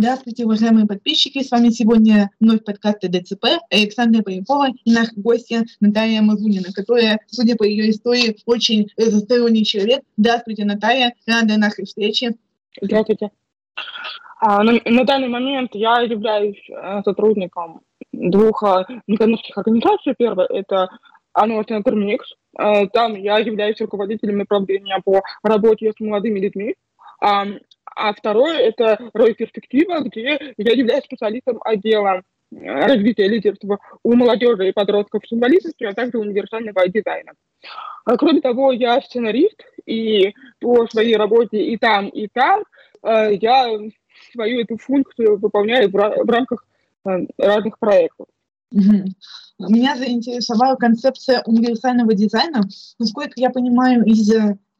Здравствуйте, уважаемые подписчики. С вами сегодня вновь подкасты ДЦП Александра Полякова и наша гостья Наталья Мазунина, которая, судя по ее истории, очень разносторонний человек. Здравствуйте, Наталья. Рада нашей встрече. Здравствуйте. А, на, на данный момент я являюсь э, сотрудником двух э, некоммерческих организаций. Первое – это Ануа Центр Микс. Э, там я являюсь руководителем направления по работе с молодыми людьми. А второе – это роль перспектива, где я являюсь специалистом отдела э, развития лидерства у молодежи и подростков с инвалидностью, а также универсального дизайна. А кроме того, я сценарист, и по своей работе и там, и там э, я свою эту функцию выполняю в рамках э, разных проектов. Меня заинтересовала концепция универсального дизайна. Насколько я понимаю, из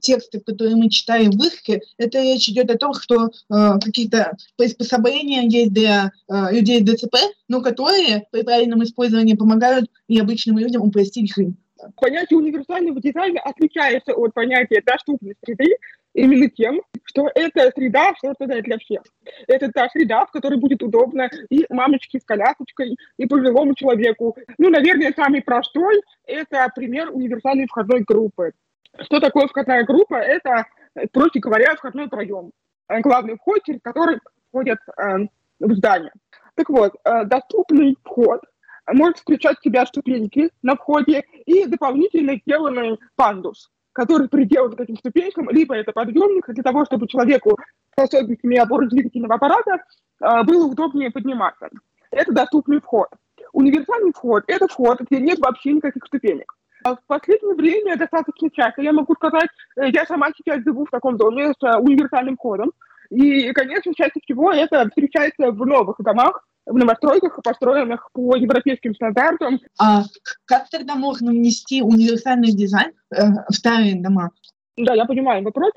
тексты, которые мы читаем в Ихке, это речь идет о том, что э, какие-то приспособления есть для э, людей с ДЦП, но которые при правильном использовании помогают и обычным людям упростить жизнь. Понятие универсального дизайна отличается от понятия доступной среды именно тем, что эта среда создана для всех. Это та среда, в которой будет удобно и мамочке с колясочкой, и пожилому человеку. Ну, наверное, самый простой – это пример универсальной входной группы. Что такое входная группа? Это, проще говоря, входной проем. Э, главный вход, через который входят э, в здание. Так вот, э, доступный вход может включать в себя ступеньки на входе и дополнительно сделанный пандус, который приделан к этим ступенькам, либо это подъемник для того, чтобы человеку с особенностями опорно-двигательного аппарата э, было удобнее подниматься. Это доступный вход. Универсальный вход – это вход, где нет вообще никаких ступенек. А в последнее время достаточно часто, я могу сказать, э, я сама сейчас живу в таком доме с э, универсальным кодом, и, конечно, чаще всего это встречается в новых домах, в новостройках, построенных по европейским стандартам. А как тогда можно внести универсальный дизайн э, в старые дома? Да, я понимаю вопрос.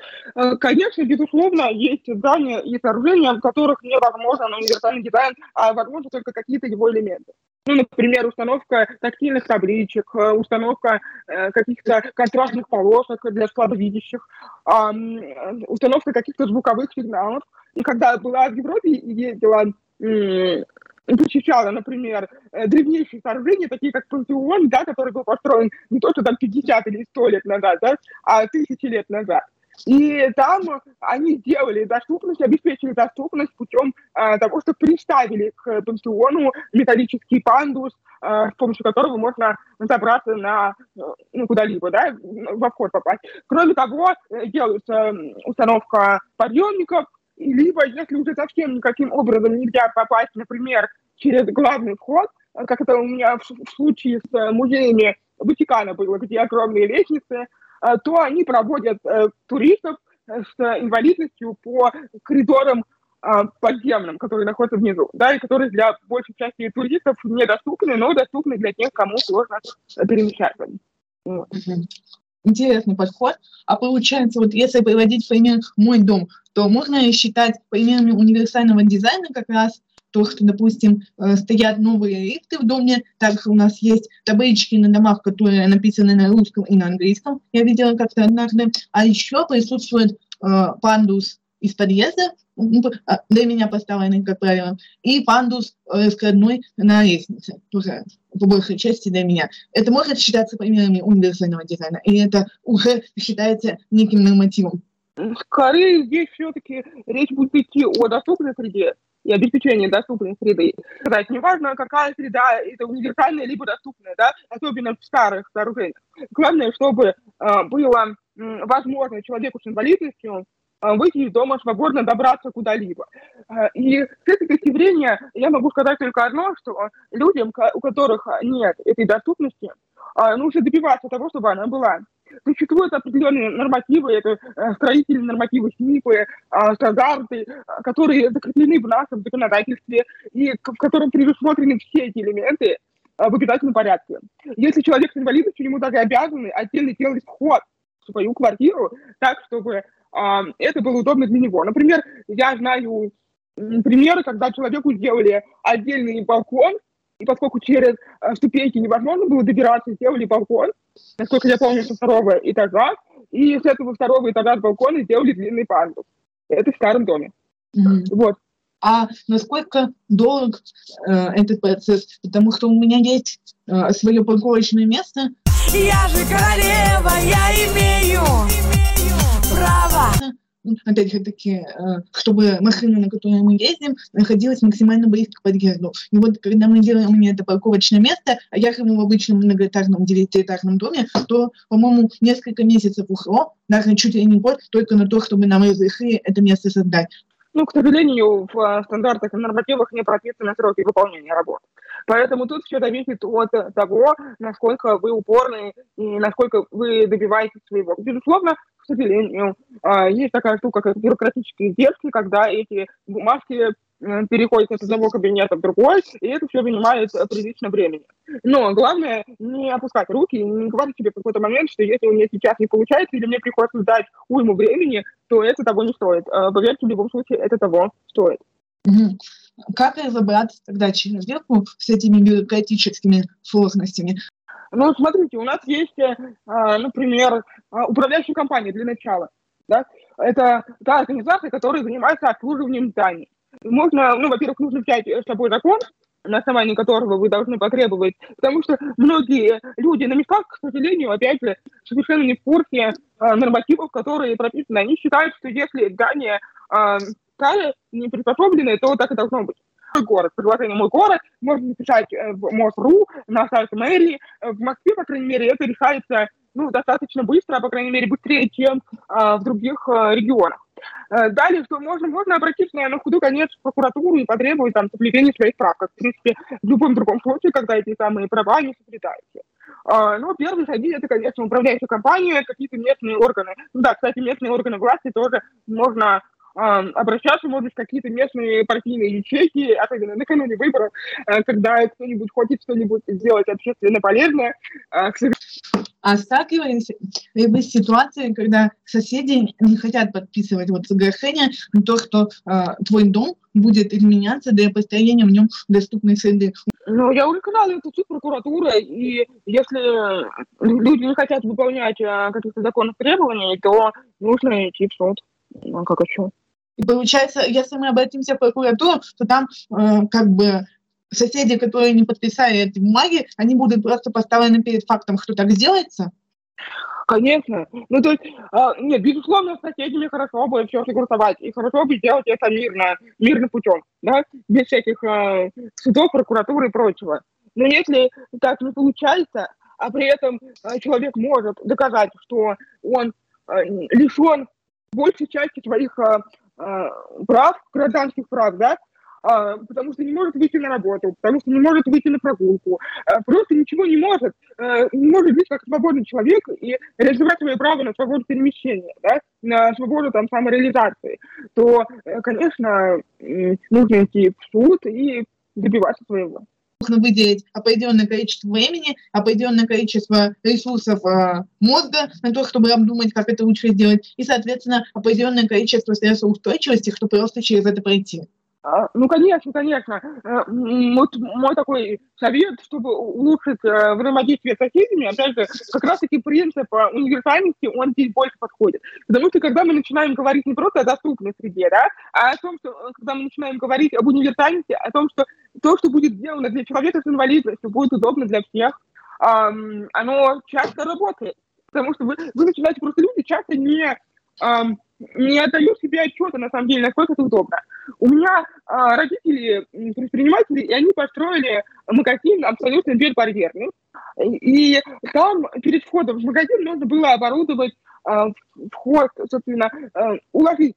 Конечно, безусловно, есть здания и сооружения, в которых невозможен универсальный дизайн, а возможно только какие-то его элементы. Ну, например, установка тактильных табличек, э, установка э, каких-то контрастных полосок для слабовидящих, э, установка каких-то звуковых сигналов. И когда была в Европе и ездила, посещала, например, древнейшие сооружения, такие как Пантеон, да, который был построен не только там 50 или 100 лет назад, да, а тысячи лет назад. И там они сделали доступность, обеспечили доступность путем э, того, что приставили к пансиону металлический пандус, э, с помощью которого можно забраться на ну, куда-либо, да, во вход попасть. Кроме того, делается установка подъемников, либо если уже совсем никаким образом нельзя попасть, например, через главный вход, как это у меня в, случае с музеями Ватикана было, где огромные лестницы, то они проводят э, туристов э, с инвалидностью по коридорам подземным, которые находятся внизу, да, и которые для большей части туристов недоступны, но доступны для тех, кому сложно перемещаться. Вот. Интересный подход. А получается, вот если приводить пример «Мой дом», то можно считать примерами универсального дизайна как раз то, что, допустим, э, стоят новые лифты в доме, также у нас есть таблички на домах, которые написаны на русском и на английском, я видела как-то однажды, а еще присутствует э, пандус из подъезда, а, для меня поставленный, как правило, и пандус раскладной на лестнице, тоже по большей части для меня. Это может считаться примерами универсального дизайна, или это уже считается неким нормативом? Скорее здесь все-таки речь будет идти о доступной среде, и обеспечение доступной среды. Сказать, неважно, какая среда, это универсальная либо доступная, да, особенно в старых сооружениях. Главное, чтобы э, было э, возможно человеку с инвалидностью э, выйти из дома, свободно добраться куда-либо. Э, и с этой точки зрения я могу сказать только одно, что людям, у которых нет этой доступности, э, нужно добиваться того, чтобы она была. Существуют определенные нормативы, это э, строительные нормативы СНИПы, э, стандарты, э, которые закреплены в нашем законодательстве и в котором предусмотрены все эти элементы в обязательном порядке. Если человек с инвалидностью, ему даже обязаны отдельно делать вход в свою квартиру так, чтобы это было удобно для него. Например, я знаю примеры, когда человеку сделали отдельный балкон, и поскольку через ступеньки невозможно было добираться, сделали балкон, насколько я помню, со второго этажа, и с этого второго этажа с балкона сделали длинный пандус. Это в старом доме. Mm-hmm. Вот. а насколько долг э, этот процесс, потому что у меня есть э, свое парковочное место. Я же королева, я имею право опять-таки, э, чтобы машина, на которой мы ездим, находилась максимально близко к подъезду. И вот когда мы делаем мне это парковочное место, а я живу в обычном многоэтажном девятиэтажном доме, то, по-моему, несколько месяцев ушло, даже чуть ли не год, только на то, чтобы нам разрешили это место создать. Ну, к сожалению, в э, стандартах и нормативах не прописаны сроки выполнения работ. Поэтому тут все зависит от того, насколько вы упорны и насколько вы добиваетесь своего. Безусловно, к сожалению, а, есть такая штука, как бюрократические издержки, когда эти бумажки переходят от одного кабинета в другой, и это все занимает прилично времени. Но главное не опускать руки и не говорить себе в какой-то момент, что если у меня сейчас не получается или мне приходится ждать уйму времени, то это того не стоит. А, поверьте, в любом случае это того стоит. Как разобраться тогда человеку с этими бюрократическими сложностями? Ну, смотрите, у нас есть, э, например, управляющая компания для начала. Да? Это та организация, которая занимается обслуживанием зданий. Можно, ну, во-первых, нужно взять с собой закон, на основании которого вы должны потребовать, потому что многие люди на местах, к сожалению, опять же, совершенно не в курсе э, нормативов, которые прописаны. Они считают, что если здание э, не приспособленное, то так и должно быть мой город. Предложение «Мой город» можно написать э, в МОЗ.ру, на сайт мэрии. Э, в Москве, по крайней мере, это решается ну, достаточно быстро, а, по крайней мере, быстрее, чем а, в других а, регионах. Далее, что можно, можно обратиться на худой конец в прокуратуру и потребовать там соблюдения своих прав, как, в принципе, в любом другом случае, когда эти самые права не соблюдаются. Но первый шаги – это, конечно, управляющая компания, какие-то местные органы. Ну да, кстати, местные органы власти тоже можно обращаться, может быть, в какие-то местные партийные ячейки, особенно накануне выборов, э, когда кто-нибудь хочет что-нибудь сделать общественно полезное. Э, а сталкивались ли вы с ситуацией, когда соседи не хотят подписывать вот соглашение на то, что э, твой дом будет изменяться для построения в нем доступной среды? Ну, я уже сказала, это суд, прокуратура, и если люди не хотят выполнять каких-то законных требований, то нужно идти в суд. Ну, как еще? И получается, если мы обратимся в прокуратуру, то там э, как бы соседи, которые не подписали эти бумаги, они будут просто поставлены перед фактом, что так сделается? Конечно. Ну, то есть, э, нет, безусловно, с соседями хорошо бы все согласовать, и хорошо бы сделать это мирно, мирным путем, да, без всяких э, судов, прокуратуры и прочего. Но если так не получается, а при этом э, человек может доказать, что он э, лишен большей части своих э, Э, прав, гражданских прав, да, а, потому что не может выйти на работу, потому что не может выйти на прогулку, а, просто ничего не может, а, не может жить как свободный человек и реализовать свое право на свободу перемещения, да, на свободу там самореализации, то, э, конечно, нужно идти в суд и добиваться своего. Нужно выделить определенное количество времени, определенное количество ресурсов мозга на то, чтобы обдумать, как это лучше сделать, и, соответственно, определенное количество средств устойчивости, чтобы просто через это пройти. А, ну, конечно, конечно. Э, вот мой такой совет, чтобы улучшить э, взаимодействие с соседями, опять же, как раз-таки принцип э, универсальности, он здесь больше подходит. Потому что когда мы начинаем говорить не просто о доступной среде, да, а о том, что когда мы начинаем говорить об универсальности, о том, что то, что будет сделано для человека с инвалидностью, будет удобно для всех, оно часто работает. Потому что вы, вы начинаете, просто люди часто не не отдаю себе отчета, на самом деле, насколько это удобно. У меня а, родители предприниматели, и они построили магазин абсолютно безбарьерный. И там перед входом в магазин нужно было оборудовать а, вход, собственно, а, уложить,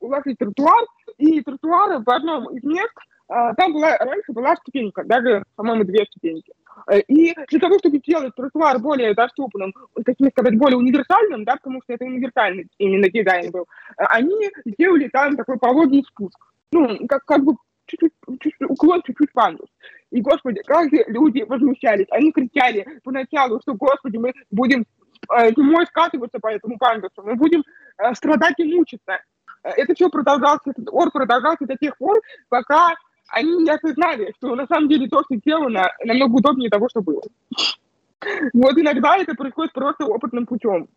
уложить тротуар, и тротуары в одном из мест а, там была, раньше была ступенька, даже, по-моему, две ступеньки. Э, и для того, чтобы сделать тротуар более доступным, таким сказать, более универсальным, да, потому что это универсальный именно дизайн был, э, они сделали там такой пологий спуск. Ну, как, как бы чуть-чуть, чуть-чуть, уклон чуть-чуть пандус. И, господи, как же люди возмущались. Они кричали поначалу, что, господи, мы будем э, зимой скатываться по этому пандусу, мы будем э, страдать и мучиться. Э, это все продолжалось, этот ор продолжался до тех пор, пока они не осознали, что на самом деле то, что сделано, намного удобнее того, что было. Вот иногда это происходит просто опытным путем.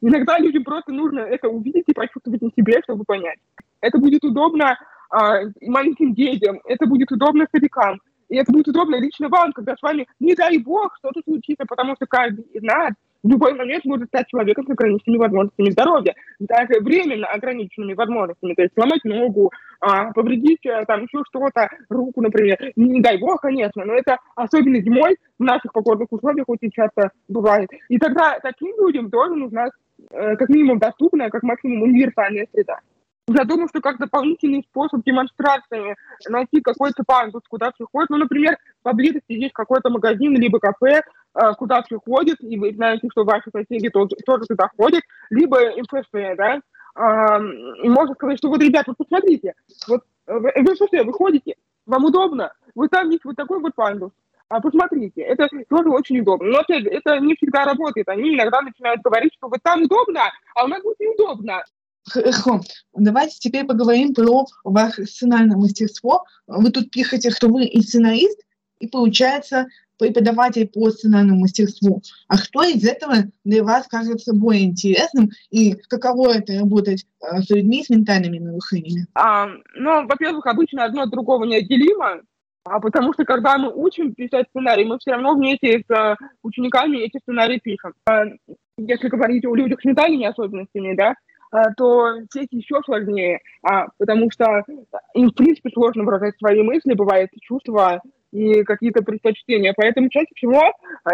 Иногда людям просто нужно это увидеть и почувствовать на себе, чтобы понять. Это будет удобно а, маленьким детям, это будет удобно старикам, и это будет удобно лично вам, когда с вами, не дай бог, что-то случится, потому что каждый из нас в любой момент может стать человеком с ограниченными возможностями здоровья, даже временно ограниченными возможностями, то есть сломать ногу, а, повредить э, там еще что-то, руку, например. Не дай бог, конечно, но это особенно зимой в наших погодных условиях очень часто бывает. И тогда таким людям тоже нужна э, как минимум доступная, как максимум универсальная среда. Я думаю, что как дополнительный способ демонстрации найти какой-то пандус, куда все ходят. Ну, например, поблизости есть какой-то магазин либо кафе, куда все ходят, и вы знаете, что ваши соседи тоже, тоже туда ходят, либо МФС, да, и можно сказать, что вот, ребята, вот посмотрите, вот вы, вы, вы ходите, вам удобно, вы там есть вот такой вот пандус, а посмотрите, это тоже очень удобно. Но опять же, это не всегда работает. Они иногда начинают говорить, что вот там удобно, а у нас будет неудобно. Хорошо. Давайте теперь поговорим про ваше сценарное мастерство. Вы тут пишете, что вы и сценарист, и получается преподаватель по сценарному мастерству. А что из этого для вас кажется более интересным и каково это работать э, с людьми с ментальными нарушениями? А, ну, во-первых, обычно одно от другого неотделимо, а потому что когда мы учим писать сценарий, мы все равно вместе с э, учениками эти сценарии пишем. А, если говорить о людях с ментальными особенностями, да, а, то здесь еще сложнее, а, потому что им, в принципе, сложно выражать свои мысли, бывают чувства и какие-то предпочтения. Поэтому чаще всего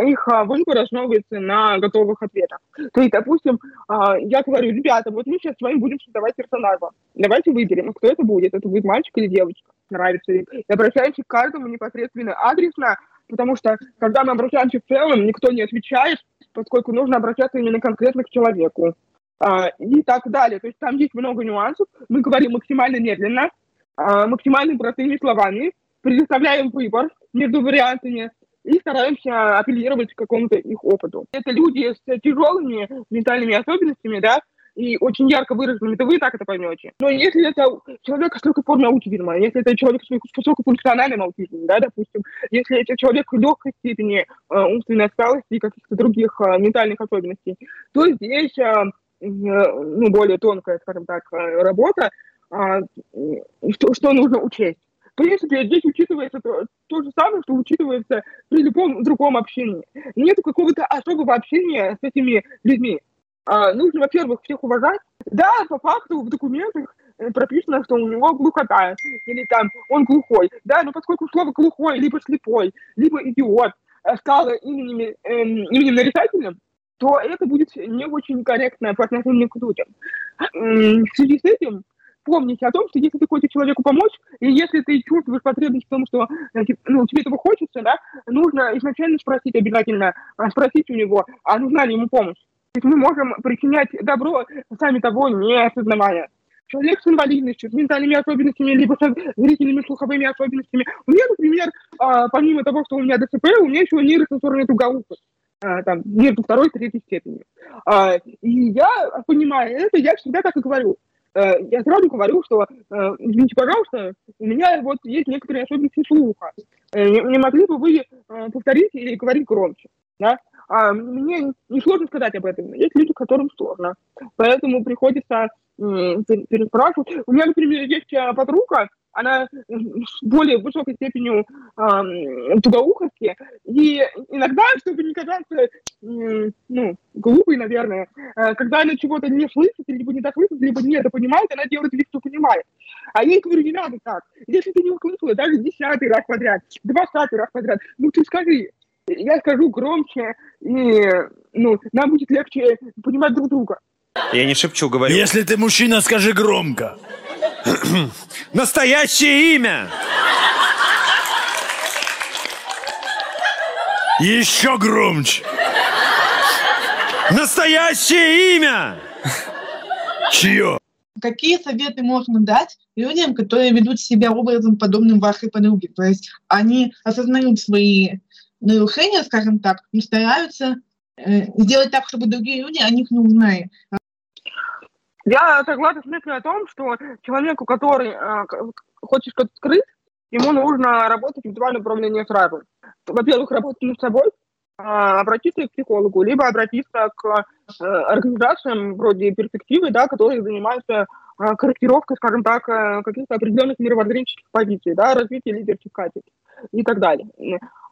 их а, выбор основывается на готовых ответах. То есть, допустим, я говорю, ребята, вот мы сейчас с вами будем создавать персонажа. Давайте выберем, кто это будет. Это будет мальчик или девочка. Нравится ли. И обращаемся к каждому непосредственно адресно, потому что, когда мы обращаемся в целом, никто не отвечает, поскольку нужно обращаться именно конкретно к человеку а, и так далее. То есть там есть много нюансов. Мы говорим максимально медленно, а, максимально простыми словами, предоставляем выбор между вариантами и стараемся апеллировать к какому-то их опыту. Это люди с тяжелыми ментальными особенностями, да, и очень ярко выраженными, то вы так это поймете. Но если это человек с легкой формой аутизма, если это человек с высокофункциональным аутизмом, да, допустим, если это человек в легкой степени э, умственной отсталости и каких-то других э, ментальных особенностей, то здесь э, ну, более тонкая, скажем так, э, работа, а, что, что нужно учесть. Принципе, здесь учитывается то, то же самое, что учитывается при любом другом общении. Нет какого-то особого общения с этими людьми. А, нужно, во-первых, всех уважать. Да, по факту в документах э, прописано, что у него глухота, или там он глухой. Да, но поскольку слово глухой, либо слепой, либо идиот э, стало именем, эм, именем нарицательным, то это будет не очень корректно по отношению к людям. В связи с этим помните о том, что если ты хочешь человеку помочь, и если ты чувствуешь потребность в том, что ну, тебе этого хочется, да, нужно изначально спросить обязательно, а, спросить у него, а нужна ли ему помощь. То есть мы можем причинять добро, сами того не осознавая. Человек с инвалидностью, с ментальными особенностями, либо с зрительными слуховыми особенностями. У меня, например, а, помимо того, что у меня ДЦП, у меня еще нейросенсорная тугоухость. А, там, между второй и третьей степенью. А, и я, понимаю это, я всегда так и говорю. Э, я сразу говорю, что, э, извините, пожалуйста, у меня вот есть некоторые особенности слуха. Э, не могли бы вы повторить или говорить громче? Да? А мне не сложно сказать об этом. Есть люди, которым сложно. Поэтому приходится переспрашивать. У меня, например, есть подруга, она с более высокой степенью э, тугоухости, и иногда, чтобы не казаться, э, ну, глупой, наверное, э, когда она чего-то не слышит, либо не дослышит, либо не это понимает, она делает вид, что понимает. А я ей говорю, не надо так. Если ты не услышала даже десятый раз подряд, двадцатый раз подряд, ну ты скажи, я скажу громче, и ну, нам будет легче понимать друг друга. Я не шепчу, говорю. Если ты мужчина, скажи громко. Настоящее имя! Еще громче! Настоящее имя! Чье? Какие советы можно дать людям, которые ведут себя образом подобным вашей подруге? То есть они осознают свои нарушения, скажем так, стараются э, сделать так, чтобы другие люди о них не узнали. Я согласна с мыслью о том, что человеку, который э, хочет что-то скрыть, ему нужно работать в индивидуальном управлении сразу. Во-первых, работать над собой, э, обратиться к психологу, либо обратиться к э, организациям вроде перспективы, да, которые занимаются а, корректировкой, скажем так, а, каких-то определенных мировоззренческих позиций, да, развитие лидерских качеств и так далее.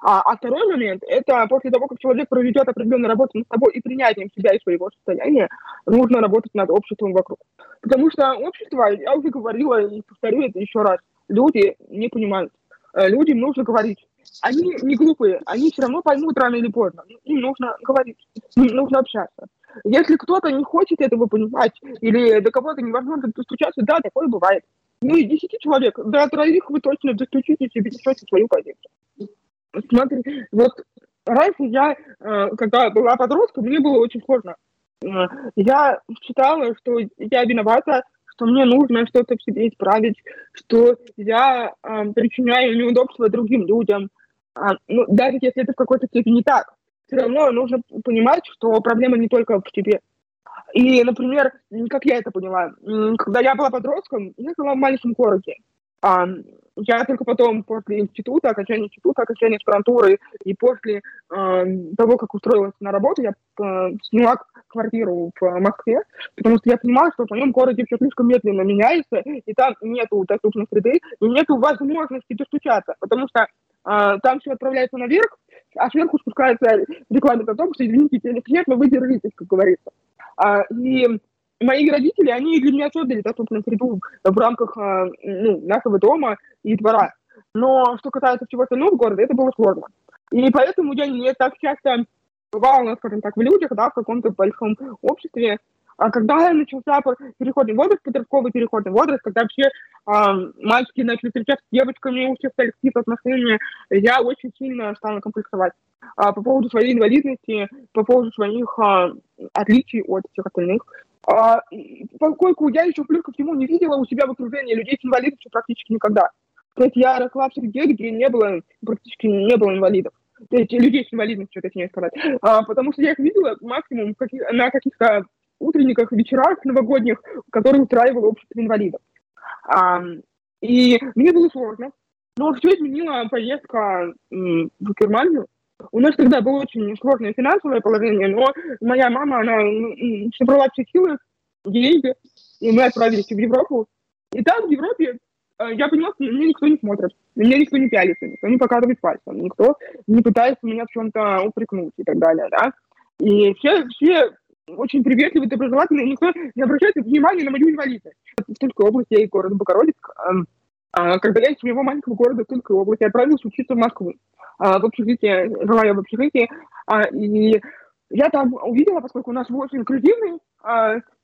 А, а второй момент – это после того, как человек проведет определенную работу над собой и принятием себя и своего состояния, нужно работать над обществом вокруг. Потому что общество, я уже говорила и повторю это еще раз, люди не понимают. Э, людям нужно говорить. Они не глупые, они все равно поймут рано или поздно. Им нужно говорить, им нужно общаться. Если кто-то не хочет этого понимать, или до кого-то невозможно достучаться, да, такое бывает. Ну и десяти человек, до троих вы точно достучитесь и пересете свою позицию. Смотри, вот раньше я, э, когда была подростком, мне было очень сложно. Э, я считала, что я виновата, что мне нужно что-то в себе исправить, что я э, причиняю неудобства другим людям. А, ну, даже если это в какой-то степени так, все равно нужно понимать, что проблема не только в тебе. И, например, как я это поняла, когда я была подростком, я жила в маленьком городе. А, я только потом, после института, окончания института, окончания аспирантуры и после э, того, как устроилась на работу, я э, сняла квартиру в Москве, потому что я понимала, что в моем городе все слишком медленно меняется, и там нету доступной среды, и нету возможности достучаться, потому что там все отправляется наверх, а сверху спускается реклама о том, что, извините, денег нет, но вы держитесь, как говорится. А, и мои родители, они для меня создали доступную среду в рамках а, ну, нашего дома и двора. Но что касается всего остального города, это было сложно. И поэтому я не так часто бывала, скажем так, в людях, да, в каком-то большом обществе. А когда начался переходный возраст, подростковый переходный возраст, когда все э, мальчики начали встречаться с девочками, у всех стали какие-то отношения, я очень сильно стала комплексовать а, по поводу своей инвалидности, по поводу своих а, отличий от всех остальных. А, поскольку я еще плюс ко всему не видела у себя в окружении людей с инвалидностью практически никогда. То есть я росла в среде, где не было, практически не было инвалидов. То есть людей с инвалидностью, точнее сказать. А, потому что я их видела максимум на каких-то утренниках, вечерах новогодних, которые устраивало общество инвалидов. А, и мне было сложно. Но все изменила поездка в Германию, у нас тогда было очень сложное финансовое положение, но моя мама, она собрала все силы, деньги, и мы отправились в Европу. И там, в Европе, э, я поняла, что меня никто не смотрит, меня никто не пялится, никто не показывает пальцем, никто не пытается меня в чем-то упрекнуть и так далее, да. И все, все очень приветливые, доброжелательные, никто не обращает внимания на мою инвалидность. В Тульской области и город Богородицк, эм, а, когда я из своего маленького города Тульской области отправилась учиться в Москву. А, в общежитии, жила я в общежитии, а, и я там увидела, поскольку у нас очень инклюзивный,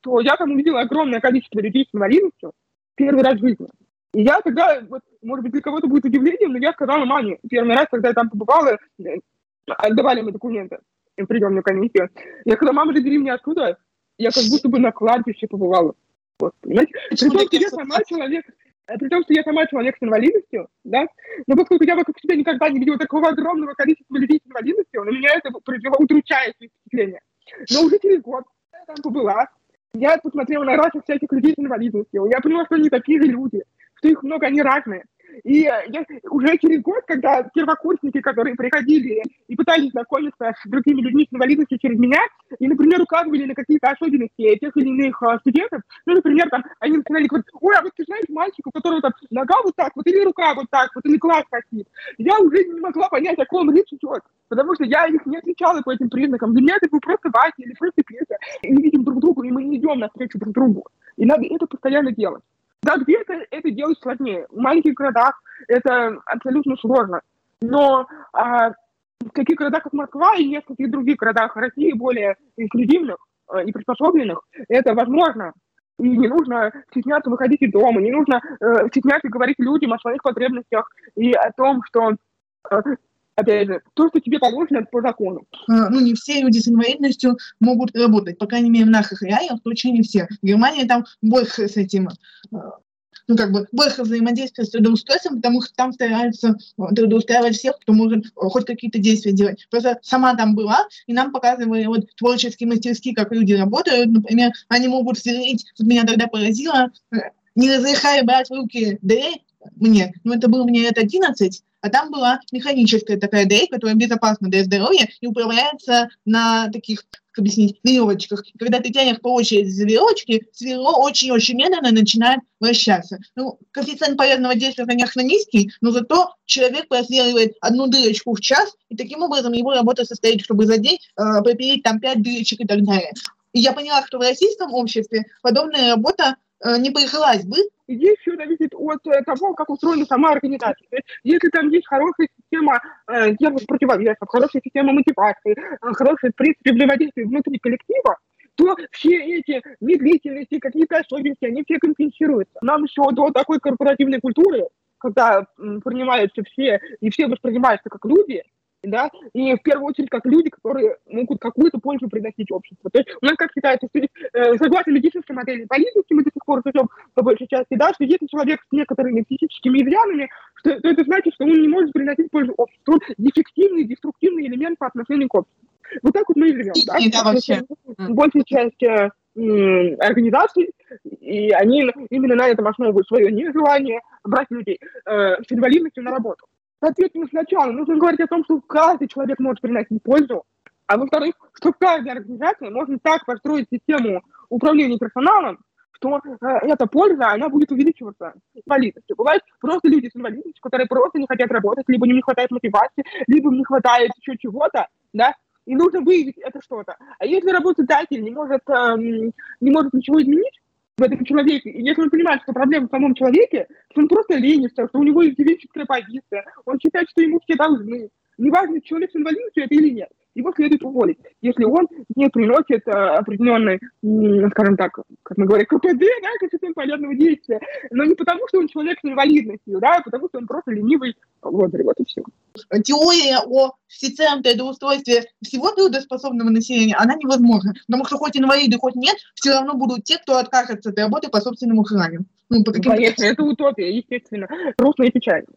то я там увидела огромное количество людей с инвалидностью первый раз в жизни. И я тогда, вот, может быть, для кого-то будет удивлением, но я сказала маме, первый раз, когда я там побывала, э, отдавали мне документы приемную комиссию. Я сказала, мама, забери меня оттуда, я как будто бы на кладбище побывала. Вот, понимаете? Причем я сама человек, Э, при том, что я сама человек с инвалидностью, да, но поскольку я вокруг себя никогда не видела такого огромного количества людей с инвалидностью, на меня это произвело удручающее впечатление. Но уже через год я там побыла, я посмотрела на разных всяких людей с инвалидностью, я поняла, что они такие же люди, что их много, они разные. И я, уже через год, когда первокурсники, которые приходили и пытались знакомиться с другими людьми с инвалидностью через меня, и, например, указывали на какие-то особенности тех или иных а, студентов, ну, например, там, они начинали говорить, ой, а вот ты знаешь мальчик, у которого там нога вот так вот, или рука вот так вот, или глаз косит. Я уже не могла понять, о ком речь идет, потому что я их не отличала по этим признакам. Для меня это был просто Вася или просто Петя. И мы видим друг другу, и мы не идем навстречу друг другу. И надо это постоянно делать. Да, где-то это делать сложнее. В маленьких городах это абсолютно сложно. Но а, в таких городах, как Москва и нескольких других городах России, более инклюзивных а, и приспособленных, это возможно. И не нужно стесняться выходить из дома, не нужно э, стесняться говорить людям о своих потребностях и о том, что э, опять же, то, что тебе положено по закону. А, ну, не все люди с инвалидностью могут работать, по крайней мере, в наших реалиях точно не все. В Германии там больше с этим а, ну, как бы, больше взаимодействия с трудоустройством, потому что там стараются а, трудоустраивать всех, кто может хоть какие-то действия делать. Просто сама там была, и нам показывали вот творческие мастерские, как люди работают. Например, они могут сверлить, вот меня тогда поразило, э, не разрешая брать в руки дверь мне, ну, это было мне лет 11, а там была механическая такая дверь, которая безопасна для здоровья и управляется на таких как объяснить, веревочках. Когда ты тянешь по очереди за веревочки, сверло очень-очень медленно начинает вращаться. Ну, коэффициент полезного действия, конечно, низкий, но зато человек просверливает одну дырочку в час, и таким образом его работа состоит, чтобы за день э, пропилить там пять дырочек и так далее. И я поняла, что в российском обществе подобная работа не прижилась бы. Здесь все зависит от э, того, как устроена сама организация. То есть, если там есть хорошая система э, противовесов, хорошая система мотивации, э, хорошая, в принципе, внутри коллектива, то все эти медлительности, какие-то особенности, они все компенсируются. Нам еще до такой корпоративной культуры, когда принимаются все, и все воспринимаются как люди, да, и в первую очередь как люди, которые могут какую-то пользу приносить обществу. То есть у нас как считается, что э, согласно медицинской модели политики, мы до сих пор живем по большей части, да, что если человек с некоторыми психическими изъянами, что, то это значит, что он не может приносить пользу обществу. Он дефективный, деструктивный элемент по отношению к обществу. Вот так вот мы и живем. Да, да вообще. Большая часть э, организаций, и они именно на этом основывают свое нежелание брать людей э, с инвалидностью на работу. Соответственно, сначала нужно говорить о том, что каждый человек может приносить пользу, а во-вторых, что каждая организация может так построить систему управления персоналом, что э, эта польза, она будет увеличиваться инвалидностью. Бывают просто люди с инвалидностью, которые просто не хотят работать, либо им не хватает мотивации, либо им не хватает еще чего-то, да, и нужно выявить это что-то. А если работодатель не может, эм, не может ничего изменить, в этом человеке. И если он понимает, что проблема в самом человеке, что он просто ленится, что у него идеологическая позиция, он считает, что ему все должны. Неважно, человек с инвалидностью это или нет его следует уволить, если он не приносит а, определенный, скажем так, как мы говорим, КПД, да, коэффициент полезного действия, но не потому, что он человек с инвалидностью, да, а потому что он просто ленивый лодырь, вот и все. Теория о всецелом трудоустройстве всего трудоспособного населения, она невозможна, потому что хоть инвалиды, хоть нет, все равно будут те, кто откажется от работы по собственному желанию. Ну, по каким Конечно, это утопия, естественно, грустно и печально.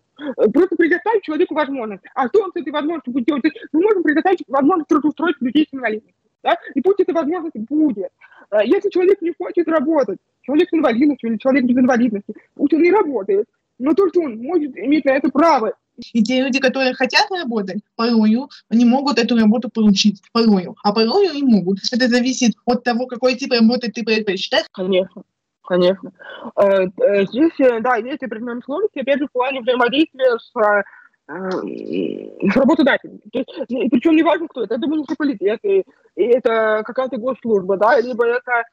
Просто предоставить человеку возможность. А что он с этой возможностью будет делать? Мы можем предоставить возможность трудоустроить людей с инвалидностью. Да? И пусть эта возможность будет. А если человек не хочет работать, человек с инвалидностью или человек без инвалидности, пусть он не работает. Но то, что он может иметь на это право. И те люди, которые хотят работать, порою не могут эту работу получить. Порою. А порою и могут. Это зависит от того, какой тип работы ты предпочитаешь. Конечно. Конечно. Э, э, здесь, э, да, есть определенные сложности, опять же, в плане взаимодействия с с работодателем. То есть, причем не важно, кто это, это муниципалитет, и, и это какая-то госслужба, да, либо это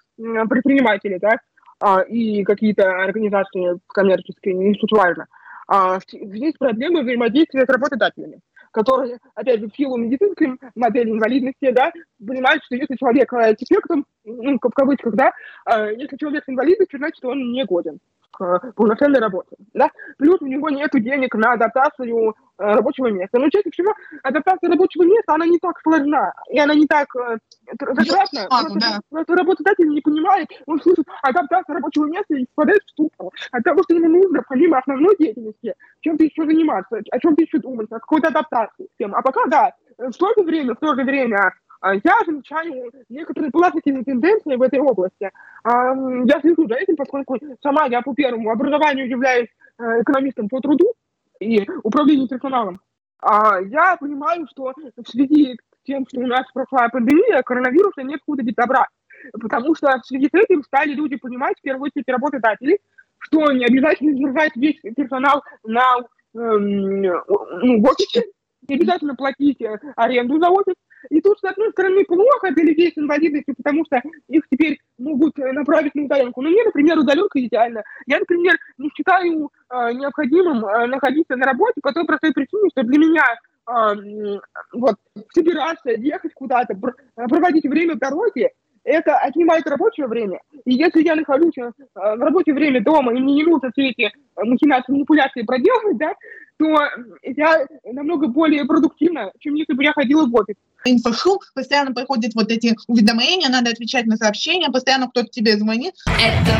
предприниматели, да, а, и какие-то организации коммерческие, не суть важно. А, здесь проблемы взаимодействия с работодателями которые, опять же, в силу медицинской модели инвалидности, да, понимают, что если человек дефектом, ну, в кавычках, да, а, если человек с инвалидностью, значит, он не годен к полноценной работе, да, плюс у него нет денег на адаптацию Э, рабочего места. Но чаще всего адаптация рабочего места, она не так сложна, и она не так э, затратна. Просто, да. просто работодатель не понимает, он слышит адаптация рабочего места и впадает в ступор. От того, что ему нужно, помимо основной деятельности, чем-то еще заниматься, о чем-то еще думать, о какой-то адаптации. А пока, да, в то же время, в то же время я замечаю некоторые положительные тенденции в этой области. Я слежу за этим, поскольку сама я по первому образованию являюсь э, экономистом по труду, и управлению персоналом. А я понимаю, что в связи с тем, что у нас прошла пандемия, коронавируса нет куда без добра. Потому что в связи с этим стали люди понимать, в первую очередь работодатели, что не обязательно держать весь персонал на эм, ну, в офисе, не обязательно платить э, аренду за офис, и тут, с одной стороны, плохо для людей с инвалидностью, потому что их теперь могут направить на удаленку. Но мне, например, удаленка идеально. Я, например, не считаю э, необходимым э, находиться на работе по той простой причине, что для меня э, вот, собираться, ехать куда-то, проводить время в дороге, это отнимает рабочее время. И если я нахожусь в рабочее время дома, и мне не нужно все эти махинации, манипуляции проделывать, да, то я намного более продуктивна, чем если бы я ходила в офис. Инфошум, постоянно приходят вот эти уведомления, надо отвечать на сообщения, постоянно кто-то тебе звонит. Это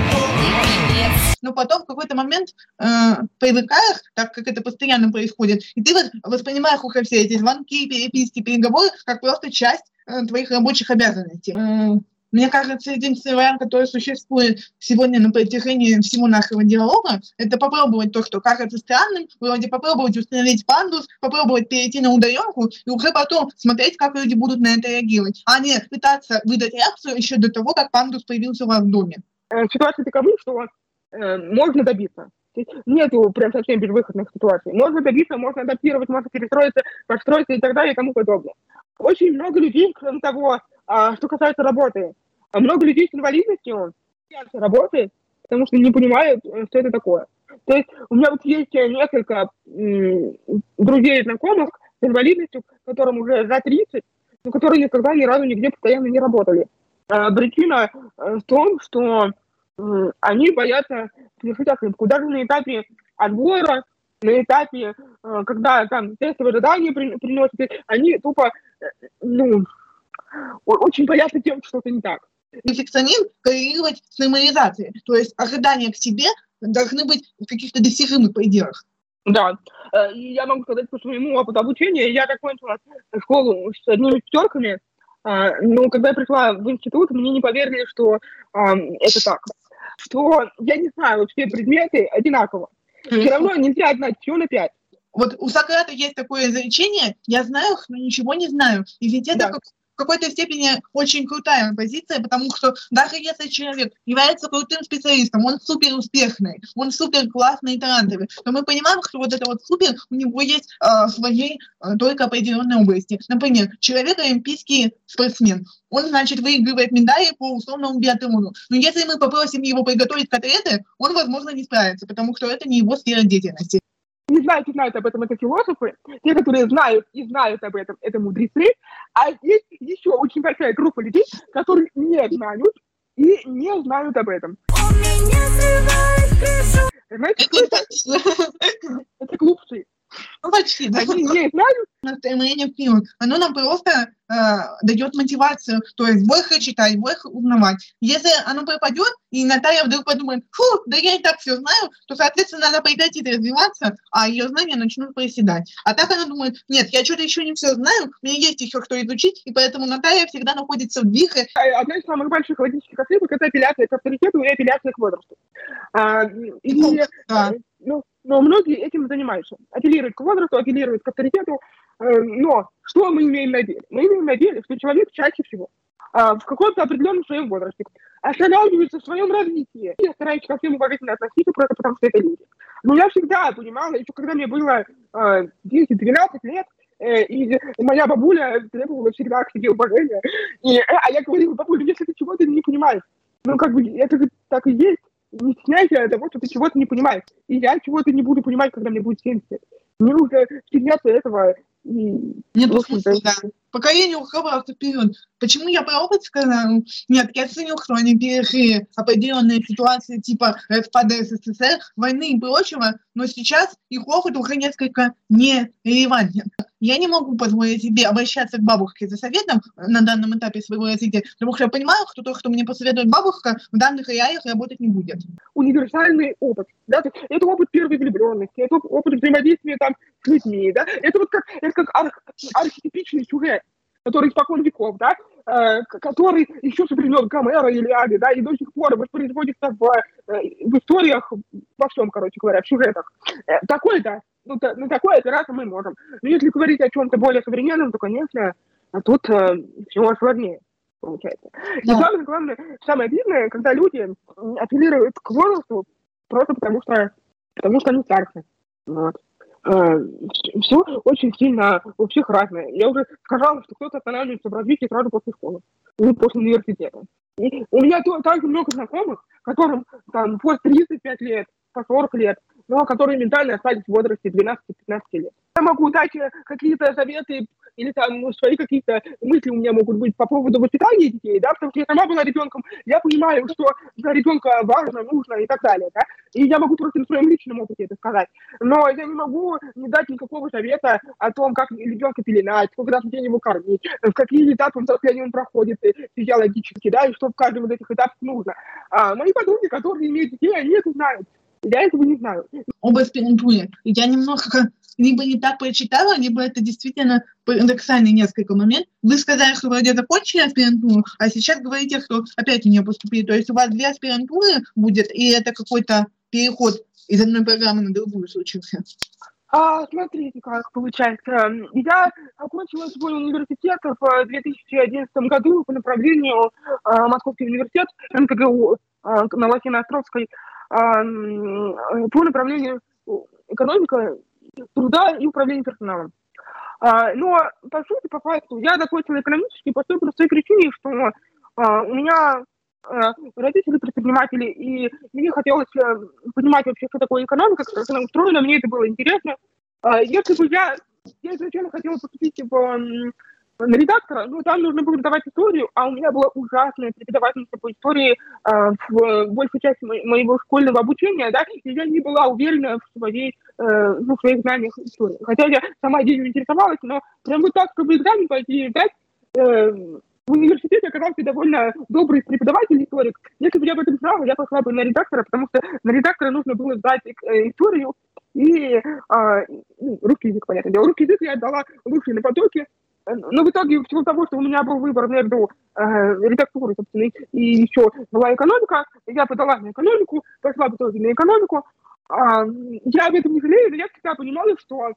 Но потом в какой-то момент э, привыкаешь, так как это постоянно происходит, и ты вот воспринимаешь уже все эти звонки, переписки, переговоры как просто часть э, твоих рабочих обязанностей. Мне кажется, единственный вариант, который существует сегодня на протяжении всего нашего диалога, это попробовать то, что кажется странным, вроде попробовать установить пандус, попробовать перейти на удаленку и уже потом смотреть, как люди будут на это реагировать, а не пытаться выдать реакцию еще до того, как пандус появился у вас в доме. Э, ситуация такова, что э, можно добиться. Нету прям совсем безвыходных ситуаций. Можно добиться, можно адаптировать, можно перестроиться, подстроиться и так далее и тому подобное. Очень много людей, кроме того, а, что касается работы, а много людей с инвалидностью работы, потому что не понимают, э, что это такое. То есть у меня вот есть несколько друзей и знакомых с инвалидностью, которым уже за 30, но которые никогда ни разу нигде постоянно не работали. А причина э, в том, что они боятся совершить ошибку. Даже на этапе отбора, на этапе, э, когда там тестовое задание приносят, они тупо, э, ну, очень боятся тем, что что-то не так. Перфекционизм коррелировать с нормализацией. То есть ожидания к себе должны быть в каких-то достижимых пределах. Да, э, я могу сказать по своему опыту обучения. Я закончила школу с одними пятерками, но когда я пришла в институт, мне не поверили, что это так что, я не знаю, вот все предметы одинаково. Все равно нельзя знать все на пять. Вот у Сократа есть такое изречение, я знаю, но ничего не знаю. И ведь это да. В какой-то степени очень крутая позиция, потому что даже если человек является крутым специалистом, он супер успешный, он супер классный и талантливый, то мы понимаем, что вот это вот супер у него есть э, в своей э, только определенной области. Например, человек олимпийский спортсмен, он, значит, выигрывает медали по условному биатлону. Но если мы попросим его приготовить котлеты, он, возможно, не справится, потому что это не его сфера деятельности знают и знают об этом, это философы, те, которые знают и знают об этом, это мудрецы, а есть еще очень большая группа людей, которые не знают и не знают об этом. Знаете, это, это глупцы. Ну, почти, да. Не настроение вперед. Оно нам просто э, дает мотивацию, то есть больше читать, больше узнавать. Если оно пропадет, и Наталья вдруг подумает, фу, да я и так все знаю, то, соответственно, надо прекратить развиваться, а ее знания начнут проседать. А так она думает, нет, я что-то еще не все знаю, мне есть еще что изучить, и поэтому Наталья всегда находится в вихре. Одна из самых больших логических ошибок – это апелляция к авторитету и апелляция к возрасту. А, и, ну, да. ну, но многие этим занимаются. Апеллируют к возрасту, апеллируют к авторитету. Э, но что мы имеем на деле? Мы имеем на деле, что человек чаще всего а, в каком-то определенном своем возрасте останавливается в своем развитии. Я стараюсь ко всем уважительно относиться, просто потому что это люди. Но я всегда понимала, еще когда мне было 10-12 лет, э, и моя бабуля требовала всегда к себе уважения. И, э, а я говорила, бабуля, если ты чего-то не понимаешь, ну, как бы, это так и есть не стесняйся того, что ты чего-то не понимаешь. И я чего-то не буду понимать, когда мне будет 70. Мне нужно стесняться этого. И, Нет, да. Поколение ухабрался вперед. Почему я про опыт сказал? Нет, я ценю, пережили определенные ситуации типа распада СССР, войны и прочего, но сейчас их опыт уже несколько нерелевантен. Я не могу позволить себе обращаться к бабушке за советом на данном этапе своего развития, потому что я понимаю, что то, что мне посоветует бабушка, в данных реалиях работать не будет. Универсальный опыт. Да? Это опыт первой влюбленности, это опыт взаимодействия там, с людьми. Да? Это вот как, это как арх, архетипичный сюжет который испокон веков, да, э, который еще со времен Гомера или Али, да, и до сих пор воспроизводится в, э, в историях, во всем, короче говоря, в сюжетах. Э, такой, да, ну, та, ну такое опираться мы можем. Но если говорить о чем-то более современном, то, конечно, тут э, все сложнее получается. Да. И самое главное, самое обидное, когда люди апеллируют к возрасту просто потому что, потому что они старше. Вот. Все очень сильно у всех разное. Я уже сказала, что кто-то останавливается в развитии сразу после школы или после университета. И у меня также много знакомых, которым там по 35 лет, по 40 лет, но которые ментально остались в возрасте 12-15 лет. Я могу дать э, какие-то советы или там ну, свои какие-то мысли у меня могут быть по поводу воспитания детей, да, потому что я сама была ребенком, я понимаю, что для ребенка важно, нужно и так далее, да, и я могу просто на своем личном опыте это сказать, но я не могу не дать никакого совета о том, как ребенка пеленать, сколько раз в день его кормить, в какие этапы взросления он проходит физиологически, да, и что в каждом из этих этапов нужно. А мои подруги, которые имеют детей, они это знают. Я этого не знаю. Об аспирантуре. Я немножко либо не так прочитала, либо это действительно парадоксальный несколько момент. Вы сказали, что вроде закончили аспирантуру, а сейчас говорите, что опять у нее поступили. То есть у вас две аспирантуры будет, и это какой-то переход из одной программы на другую случился? А, смотрите, как получается. Я окончила свой университет в 2011 году по направлению а, Московский университет МКГУ а, на Лосино-Островской а, по направлению экономика, труда и управления персоналом. А, но, по сути, по факту, я закончила экономический по той простой причине, что а, у меня а, родители предприниматели, и мне хотелось э, понимать вообще, что такое экономика, как она устроена, мне это было интересно. А, если бы я, я изначально хотела поступить в на редактора, ну, там нужно было давать историю, а у меня была ужасная преподавательница по истории э, в большей части мо- моего школьного обучения, да, и я не была уверена в своей, э, ну, в своих знаниях истории. Хотя я сама ею интересовалась, но прям вот так, чтобы экзамен пойти и сдать, э, в университете оказался довольно добрый преподаватель, историк. Если бы я об этом знала, я пошла бы на редактора, потому что на редактора нужно было сдать э, историю и э, русский язык, понятно. Русский язык я отдала лучше на потоке, но в итоге, в силу того, что у меня был выбор между э, редактурой, собственно, и еще была экономика, я подала на экономику, пошла в итоге на экономику. А, я об этом не жалею, но я всегда понимала, что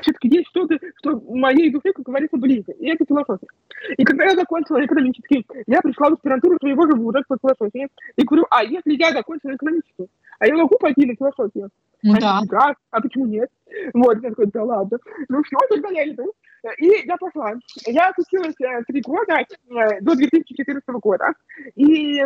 все-таки есть что-то, что моей душе, как говорится, близко, и это философия. И когда я закончила экономический, я пришла в аспирантуру своего же вуза по философии, и говорю, а если я закончила экономический, а я могу пойти на философию? Ну а да. да. А почему нет? Вот, я такой, да ладно. Ну все, тогда я иду. И я пошла. Я отучилась э, три года, э, до 2014 года. И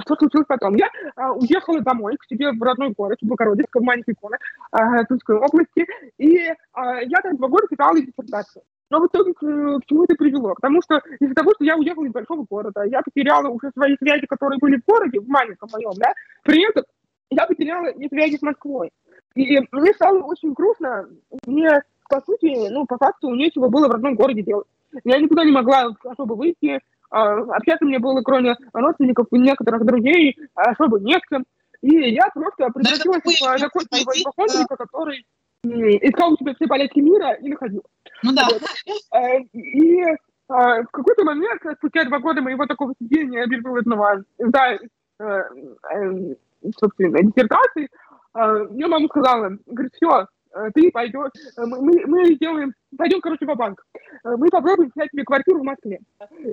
что случилось потом? Я а, уехала домой, к себе в родной город, в Богородицк, в маленький город а, Тульской области, и а, я там два года писала диссертацию. Но в итоге к, к чему это привело? Потому что из-за того, что я уехала из большого города, я потеряла уже свои связи, которые были в городе, в маленьком моем, да, при этом я потеряла и связи с Москвой. И мне стало очень грустно, мне, по сути, ну, по факту, нечего было в родном городе делать. Я никуда не могла особо выйти, а, общаться мне было, кроме родственников и некоторых друзей, особо не с кем. И я просто превратилась в такой пойти, ипохондрика, который искал у себя все полетки мира и находил. Ну да. Э, И э, в какой-то момент, спустя два года моего такого сидения безвылазного за, э, э, собственно, диссертации, э, мне мама сказала, говорит, все, ты пойдешь, э, мы, мы, мы сделаем, пойдем, короче, в банк Мы попробуем снять тебе квартиру в Москве.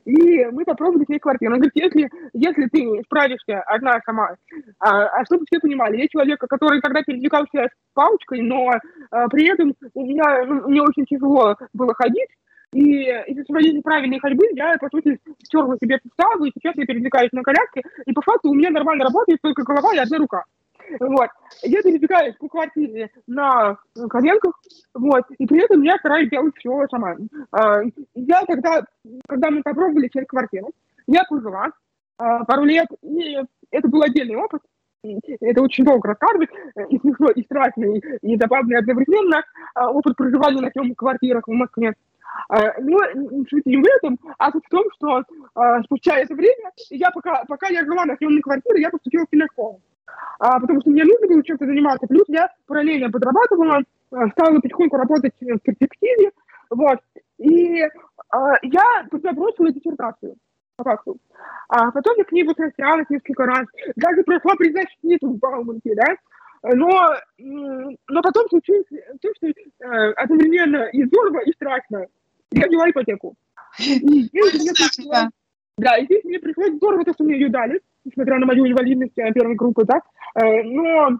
И мы попробовали снять квартиру. Она говорит, если, если ты справишься одна сама, а, а чтобы все понимали, я человек, который тогда передвигался с палочкой, но а, при этом у меня, ну, мне очень тяжело было ходить, и из-за своей неправильной ходьбы я, по сути, стерла себе суставы, и сейчас я передвигаюсь на коляске, и по факту у меня нормально работает только голова и одна рука. Вот. Я передвигаюсь по квартире на коленках, вот, и при этом я стараюсь делать все сама. А, Я тогда, когда мы попробовали снять квартиру, я пожила а, пару лет, и это был отдельный опыт, это очень долго рассказывать, и смешно, и страшно, и, и одновременно, а, опыт проживания на съемных квартирах в Москве. Но суть не в этом, а суть в том, что спустя это время, я пока, пока я жила на съемной квартире, я поступила в киношколу. А, потому что мне нужно было чем-то заниматься. Плюс я параллельно подрабатывала, а, стала потихоньку работать в перспективе. Вот. И а, я забросила диссертацию по факту. А потом я к ней возвращалась несколько раз. Даже прошла призначницу в Бауманке, да. Но, но потом случилось то, что э, одновременно и здорово, и страшно. Я взяла ипотеку. И здесь мне пришлось- да, и здесь мне пришлось здорово то, что мне ее дали, несмотря на мою инвалидность э, первой группы, да. Э, Но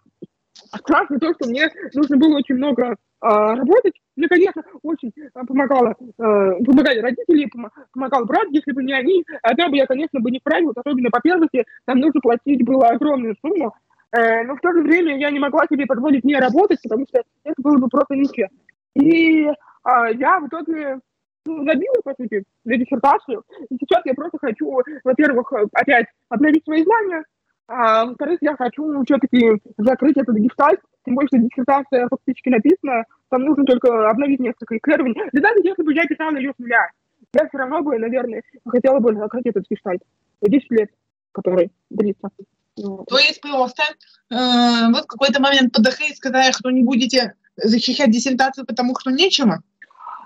страшно то, что мне нужно было очень много а, работать. Мне, конечно, очень а, помогало, э, помогали родители, помо- помогал брат, если бы не они, тогда бы я, конечно, бы не справилась, особенно по первости, там нужно платить было огромную сумму, Э, но в то же время я не могла себе позволить не работать, потому что это было бы просто нечестно. И а, я в итоге забила, по сути, на диссертацию. И сейчас я просто хочу, во-первых, опять обновить свои знания, а во-вторых, я хочу все-таки закрыть этот гештальт, тем более, что диссертация фактически написана, там нужно только обновить несколько исследований. Да даже если бы я писала ее с нуля, я все равно бы, наверное, хотела бы закрыть этот гештальт. 10 лет, который длится. Вот. То есть просто э, вот в какой-то момент подохли и сказали, что не будете защищать диссертацию, потому что нечего?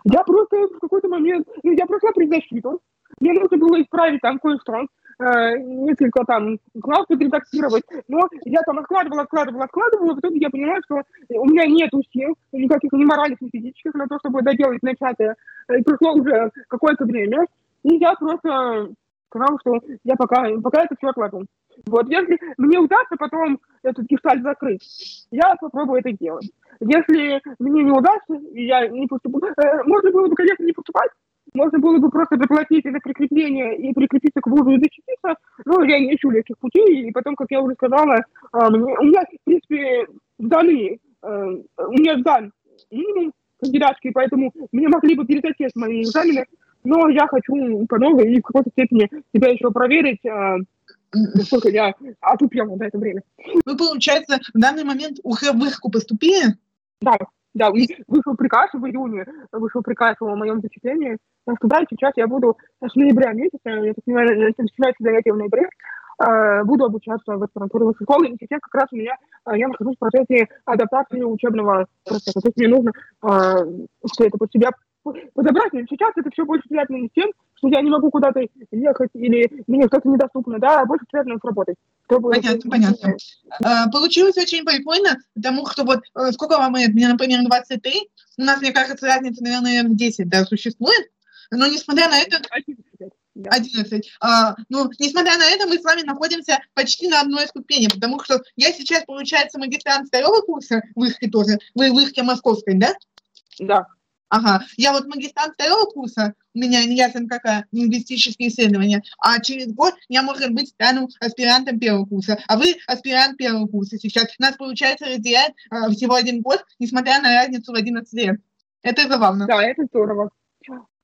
Я просто в какой-то момент, ну, я прошла предзащиту, мне нужно было исправить там кое-что, э, несколько там классов редактировать, но я там откладывала, откладывала, откладывала, в итоге я поняла, что у меня нет сил, никаких ни моральных, ни физических на то, чтобы доделать начатое. И прошло уже какое-то время, и я просто сказала, что я пока, пока это все отложу. Вот, если мне удастся потом этот гештальт закрыть, я попробую это сделать. Если мне не удастся, я не поступлю, э, можно было бы, конечно, не поступать, можно было бы просто заплатить за прикрепление и прикрепиться к вузу и защититься, но я не ищу легких путей, и потом, как я уже сказала, мне, у меня, в принципе, сданы, э, у меня сдан минимум кандидатский, поэтому мне могли бы пересесть мои экзамены, но я хочу по новой и в какой-то степени себя еще проверить, насколько я отупела на это время. Вы, получается, в данный момент уже в их поступили? Да, да, вышел приказ в июне, вышел приказ о моем зачислении. Так что да, сейчас я буду с ноября месяца, я так понимаю, начинается занятие в ноябре, э, буду обучаться в аспирантуре высшей школы, и сейчас как раз у меня, э, я нахожусь в процессе адаптации учебного процесса. То есть мне нужно э, все это под себя подобрать, но сейчас это все больше связано с тем, что я не могу куда-то ехать или мне что-то недоступно, да, а больше связано с работой. Чтобы... Понятно, понятно. А, получилось очень прикольно, потому что вот э, сколько вам лет? Мне, например, 23, у нас, мне кажется, разница, наверное, 10, да, существует, но несмотря на это... 11. А, ну, несмотря на это, мы с вами находимся почти на одной ступени, потому что я сейчас, получается, магистрант второго курса в Ихке тоже, вы в Ихке московской, да? Да. Ага, я вот магистрант второго курса, у меня не ясно какая, лингвистические исследования, а через год я, может быть, стану аспирантом первого курса, а вы аспирант первого курса сейчас. Нас, получается, разделяет э, всего один год, несмотря на разницу в 11 лет. Это забавно. Да, это здорово.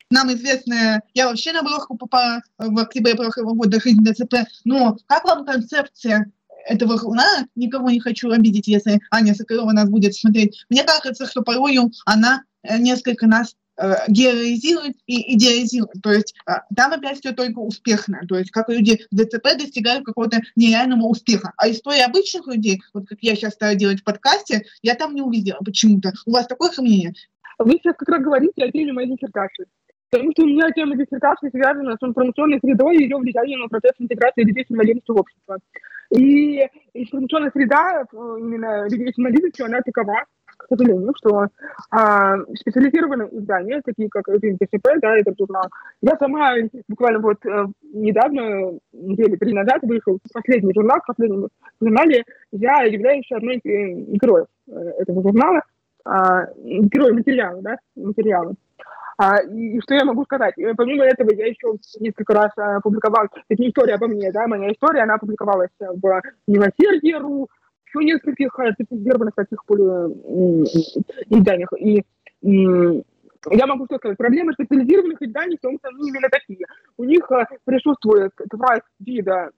Нам известно, я вообще на блогу попала в октябре прошлого года «Жизнь ДЦП», но как вам концепция этого журнала, никого не хочу обидеть, если Аня Соколова нас будет смотреть. Мне кажется, что порою она несколько нас э, героизирует и идеализирует. То есть э, там опять все только успешно. То есть как люди в ДЦП достигают какого-то нереального успеха. А история обычных людей, вот как я сейчас стала делать в подкасте, я там не увидела почему-то. У вас такое мнение? Вы сейчас как раз говорите о теме моей диссертации. Потому что у меня тема диссертации связана с информационной средой и ее влиянием на процесс интеграции людей с инвалидностью в общество. И информационная среда именно людей с инвалидностью, она такова, к сожалению, что а, специализированные издания, такие как ТСП, да, этот журнал, я сама буквально вот а, недавно, недели три назад, вышел последний журнал, в последнем журнале я являюсь одной из э, героев э, этого журнала, а, героем материала, да, материала. А, и, и что я могу сказать? Помимо этого, я еще несколько раз а, публиковал, это не история обо мне, да, моя история, она публиковалась в «Милосердие.ру», еще нескольких специализированных таких изданиях. И я могу что сказать, проблема специализированных изданий в том, что они именно такие. У них а, присутствует два вида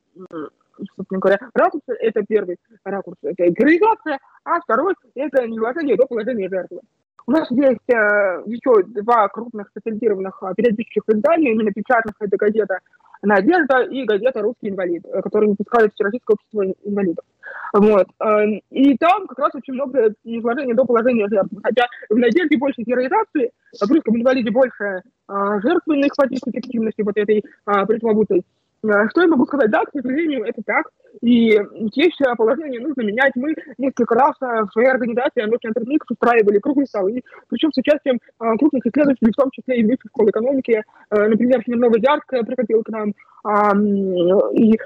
собственно говоря, ракурс – это первый ракурс, это героизация, а второй – это неуважение до положения жертвы. У нас есть э, еще два крупных специализированных э, периодических издания, именно печатных, это газета «Надежда» и газета «Русский инвалид», э, которые выпускают Всероссийское общество инвалидов. Вот. Э, и там как раз очень много изложения до положения жертвы. Хотя в «Надежде» больше героизации, а в «Русском инвалиде» больше э, жертвенных позиций эффективности вот этой э, пресловутой. Э, что я могу сказать? Да, к сожалению, это так. И здесь положение нужно менять. Мы несколько раз в своей организации «Аночный интермикс» устраивали круглые столы, причем с участием э, крупных исследователей, в том числе и высшей школы экономики. Э, например, Яркая приходил к нам и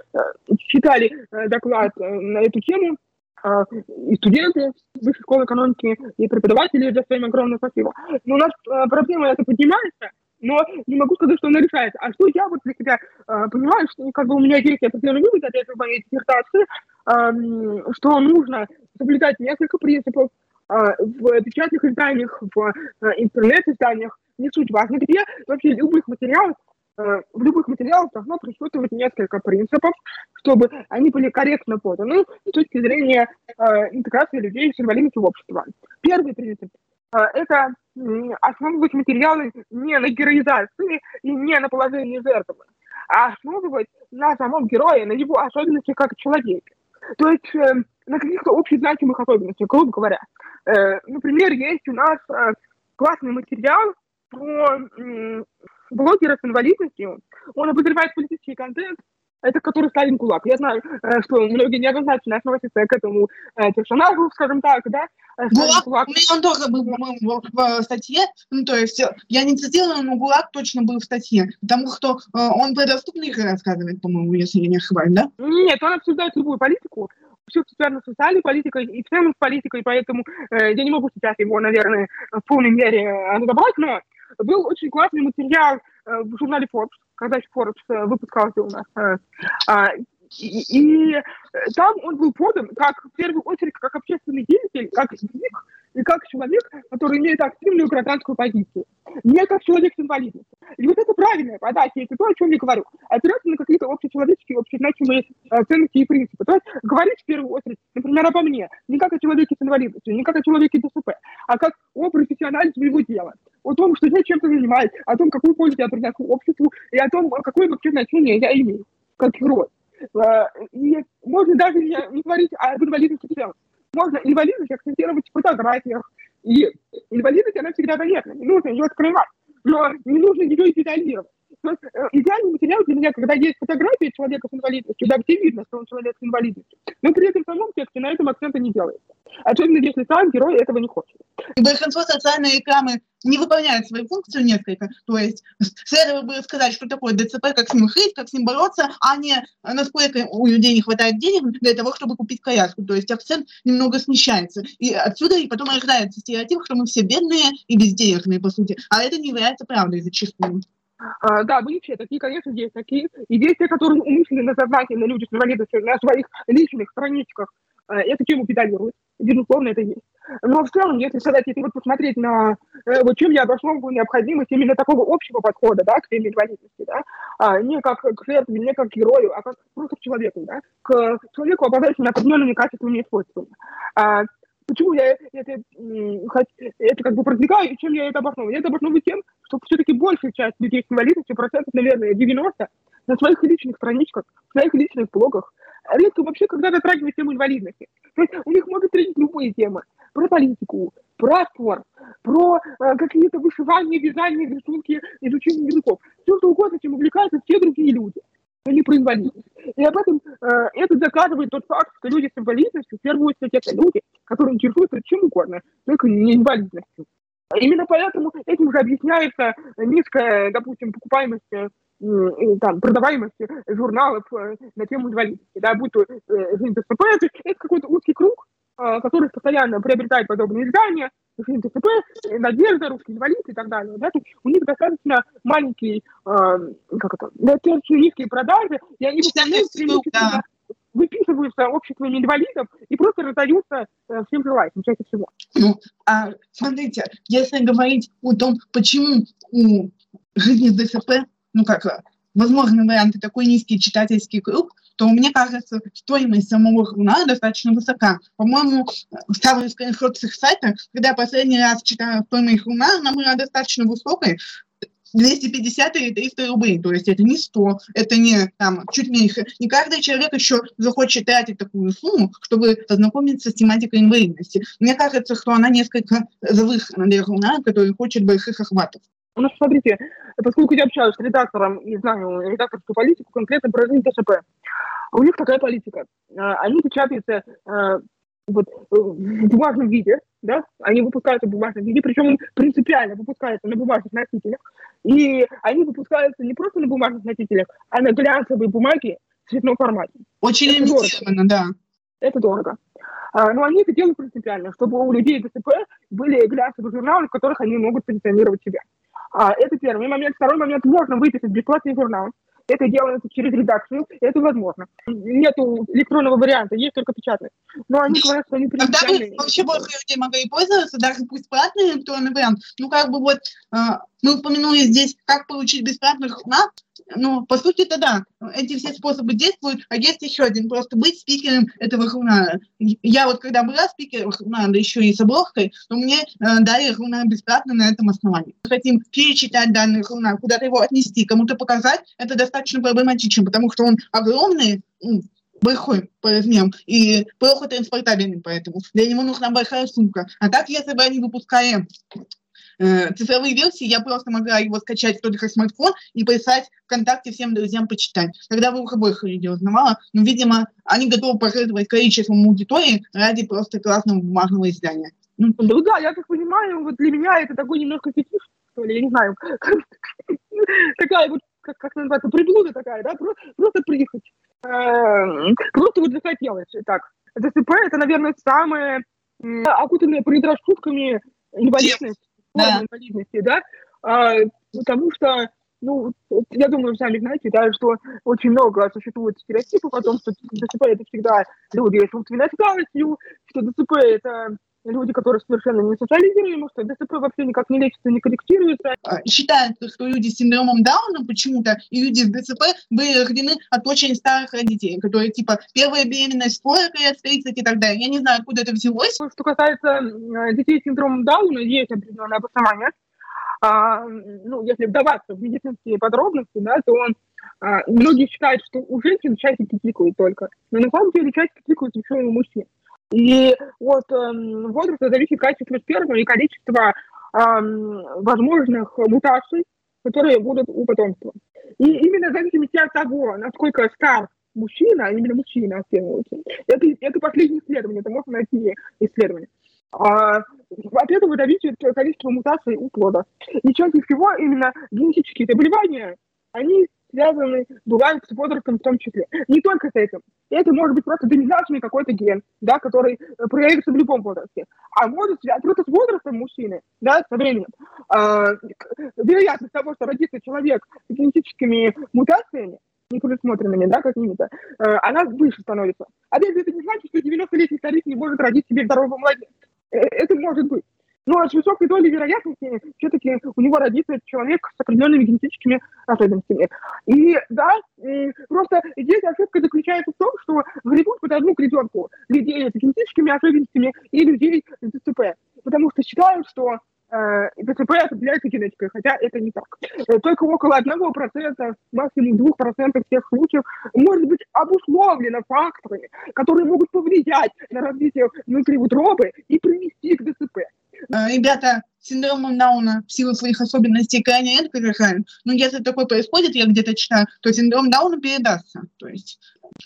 читали доклад на эту тему и студенты высшей школы экономики, и преподаватели, за своим огромное спасибо. Но у нас проблема это поднимается, но не могу сказать, что она решается. А что я вот для себя э, понимаю, что как бы у меня есть определенный вывод от этой моей диссертации, э, что нужно соблюдать несколько принципов э, в печатных изданиях, в э, интернет-изданиях, не суть важно где, вообще любых материалов, э, в любых материалах должно присутствовать несколько принципов, чтобы они были корректно поданы с точки зрения э, интеграции людей с инвалидностью в общество. Первый принцип это основывать материалы не на героизации и не на положении жертвы, а основывать на самом герое, на его особенности как человека. То есть э, на каких-то общезначимых особенностях, грубо говоря. Э, например, есть у нас э, классный материал про э, блогера с инвалидностью. Он обозревает политический контент, это который Сталин Кулак. Я знаю, э, что многие неоднозначно относятся к этому э, персонажу, скажем так, да. Э, Гулаг, Кулак. он тоже был, по-моему, в, статье, ну, то есть я не цитирую, но Гулаг точно был в статье, потому что он про доступных рассказывает, по-моему, если я не ошибаюсь, да? Нет, он обсуждает любую политику, все, что связано с социальной политикой и в целом с политикой, поэтому э, я не могу сейчас его, наверное, в полной мере разобрать, но был очень классный материал э, в журнале Forbes, когда Forbes э, выпускался у нас. Э, а, и, и там он был подан как, в первую очередь, как общественный деятель, как язык, и как человек, который имеет активную гражданскую позицию, не как человек с инвалидностью. И вот это правильная подача, это то, о чем я говорю. Опираться на какие-то общечеловеческие, общезначимые э, ценности и принципы. То есть говорить в первую очередь, например, обо мне, не как о человеке с инвалидностью, не как о человеке ДСП, а как о профессионале своего дела, о том, что я чем-то занимаюсь, о том, какую пользу я приношу обществу, и о том, какое вообще значение я имею как герой. Э, и можно даже не, не говорить об инвалидности в целом можно инвалидность акцентировать в фотографиях. И инвалидность, она всегда заметна, не нужно ее скрывать, но не нужно ее идеализировать. Э, идеальный материал для меня, когда есть фотография человека с инвалидностью, да, где видно, что он человек с инвалидностью, но при этом в самом тексте на этом акцента не делается. Особенно если сам герой этого не хочет. Большинство социальной рекламы не выполняет свою функцию несколько. То есть следовало бы сказать, что такое ДЦП, как с ним жить, как с ним бороться, а не насколько у людей не хватает денег для того, чтобы купить коляску. То есть акцент немного смещается. И отсюда и потом рождается стереотип, что мы все бедные и безденежные, по сути. А это не является правдой зачастую. А, да, были все такие, конечно, есть такие. И есть те, которые умышленно, сознательно люди с инвалидностью на своих личных страничках э, эту тему педалируют. Безусловно, это есть. Но в целом, если сказать, если вот посмотреть на э, вот чем я обосновываю необходимость именно такого общего подхода, да, к теме инвалидности, да, а, не как к жертве, не как к герою, а как просто к человеку, да, к человеку, обладающему определенными качествами и свойствами. А, Почему я это, это как бы продвигаю и чем я это обосновываю? Я это обосновываю тем, что все-таки большая часть людей с инвалидностью, процентов, наверное, 90, на своих личных страничках, в своих личных блогах, редко вообще когда затрагивают тему инвалидности. То есть у них могут встретить любые темы. Про политику, про спорт, про э, какие-то вышивания, вязания, рисунки, изучение языков. Все что угодно, чем увлекаются все другие люди не про инвалидность. И об этом э, это доказывает тот факт, что люди с инвалидностью, в первую очередь, это люди, которые интересуются чем угодно, только не инвалидностью. Именно поэтому этим же объясняется низкая, допустим, покупаемость э, там, продаваемости журналов э, на тему инвалидности, да, будь то э, это какой-то узкий круг, э, который постоянно приобретает подобные издания, жизнь ДСП, Надежда, русский инвалид и так далее. Да, то есть у них достаточно маленькие, э, как это, достаточно низкие продажи, и они выполняют преимущественно выписываются обществами инвалидов и просто раздаются э, всем желающим, чаще всего. Ну, а смотрите, если говорить о том, почему у жизни ДСП, ну как, возможны варианты такой низкий читательский круг, то мне кажется, стоимость самого журнала достаточно высока. По-моему, самый скриншот с их сайта, когда я последний раз читала стоимость журнала, она была достаточно высокой, 250 или 300 рублей. То есть это не 100, это не там чуть меньше. Не каждый человек еще захочет тратить такую сумму, чтобы познакомиться с тематикой инвалидности. Мне кажется, что она несколько завышена для журнала, который хочет больших охватов. У нас, смотрите, поскольку я общаюсь с редактором и знаю редакторскую политику, конкретно про ТСП, у них такая политика. А, они печатаются а, вот, в бумажном виде, да, они выпускаются в бумажном виде, причем принципиально выпускаются на бумажных носителях, и они выпускаются не просто на бумажных носителях, а на глянцевой бумаге в цветном формате. Очень лимитированно, да. Это дорого. А, но они это делают принципиально, чтобы у людей ДСП были глянцевые журналы, в которых они могут позиционировать себя. А, это первый момент. Второй момент. Можно выписать бесплатный журнал. Это делается через редакцию, это возможно. Нету электронного варианта, есть только печатный. Но они говорят, что они Тогда бы вообще больше людей могли пользоваться, даже пусть платный электронный вариант. Ну, как бы вот э, мы упомянули здесь, как получить бесплатный журнал. Ну, по сути, это да. Эти все способы действуют, а есть еще один, просто быть спикером этого журнала. Я вот когда была спикером журнала, да еще и с обложкой, то мне э, дали журнал бесплатно на этом основании. Хотим перечитать данный журнал, куда-то его отнести, кому-то показать, это достаточно проблематично, потому что он огромный, большой по размерам и плохо транспортабельный поэтому. Для него нужна большая сумка. А так, если бы они выпускали э, цифровые версии, я просто могла его скачать только смартфон и прислать ВКонтакте всем друзьям почитать. Тогда бы уже больше людей узнавала. Но, видимо, они готовы пожертвовать количеством аудитории ради просто классного бумажного издания. Ну, ну да, я как понимаю, вот для меня это такой немножко фетиш, что ли, я не знаю. Такая вот, как, как называется, приблуда такая, да, просто, просто прихоть. Эм, просто вот захотелось. Так, ДЦП это, наверное, самые окутанные предрассудками инвалидность, Да. инвалидности, да, А, потому что, ну, я думаю, вы сами знаете, да, что очень много существует стереотипов о том, что ДЦП это всегда люди с умственной отсталостью, что ДЦП это люди, которые совершенно не социализируемы, что ДЦП вообще никак не лечится, не корректируется. А, Считается, что люди с синдромом Дауна почему-то и люди с ДЦП были рождены от очень старых родителей, которые типа первая беременность, 40 лет, 30 и так далее. Я не знаю, откуда это взялось. Что касается э, детей с синдромом Дауна, есть определенное обоснование. А, ну, если вдаваться в медицинские подробности, да, то он, а, многие считают, что у женщин часики тикают только. Но на самом деле часики тикают еще и у мужчин. И от эм, возраста зависит качество спермы и количество эм, возможных мутаций, которые будут у потомства. И именно в зависимости от того, насколько стар мужчина, а именно мужчина оценивается, это, это последнее исследование, это можно найти исследование. А, от этого зависит количество мутаций у плода. И чаще всего именно генетические заболевания, они связаны, бывают с возрастом в том числе. Не только с этим. Это может быть просто доминантный какой-то ген, да, который э, проявится в любом возрасте. А может связаться с возрастом мужчины, да, со временем. А, вероятность того, что родится человек с генетическими мутациями, не предусмотренными, да, какими-то, э, она выше становится. Же, это не значит, что 90-летний старик не может родить себе здорового младенца. Э, Это может быть. Но с высокой долей вероятности все-таки у него родится человек с определенными генетическими особенностями. И да, просто здесь ошибка заключается в том, что гребут под одну гребенку людей с генетическими особенностями и людей с ДЦП. Потому что считают, что э, ДЦП определяется генетикой, хотя это не так. Э, Только около 1%, максимум 2% всех случаев может быть обусловлено факторами, которые могут повлиять на развитие внутриутробы и привести к ДЦП. Э, Ребята с синдромом Дауна в силу своих особенностей крайне редко рожают. Но если такое происходит, я где-то читаю, то синдром Дауна передастся. То есть,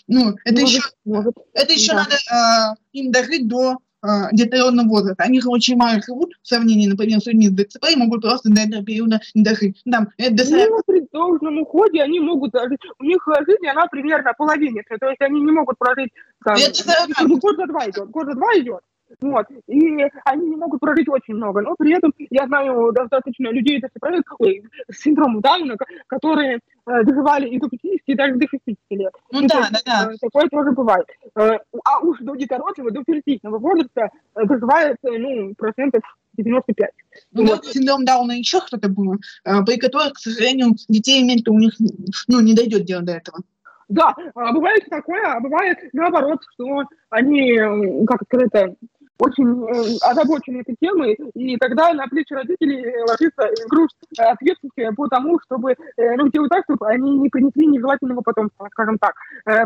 ну, это Может, еще, может. это еще да. надо э, им дожить до э, детородного возраста. Они же очень мало живут в сравнении, например, с людьми с ДЦП и могут просто до этого периода не дожить. Там, это до 40 Ну, при должном уходе они могут даже... У них э, жизнь, она примерно половинится. То есть они не могут прожить... Там, Это год за два идет. Год за два идет. Вот. И они не могут прожить очень много. Но при этом я знаю достаточно людей ДЦП, ой, с синдромом Дауна, ко- которые э, доживали и до 50, и даже до 60 лет. Ну И да, есть, да, да. э, Такое тоже бывает. Э, А уж до детородного, до фертильного возраста доживает, ну, процентов 95. Ну, Вот. да, синдром Дауна еще что-то было, э, при которых, к сожалению, детей иметь у них ну, не дойдет дело до этого. Да, а бывает такое, а бывает наоборот, что они, как сказать, очень э, озабочены этой темой, и тогда на плечи родителей э, ложится груз ответственности по тому, чтобы, э, ну, делать так, чтобы они не принесли нежелательного потомства, скажем так,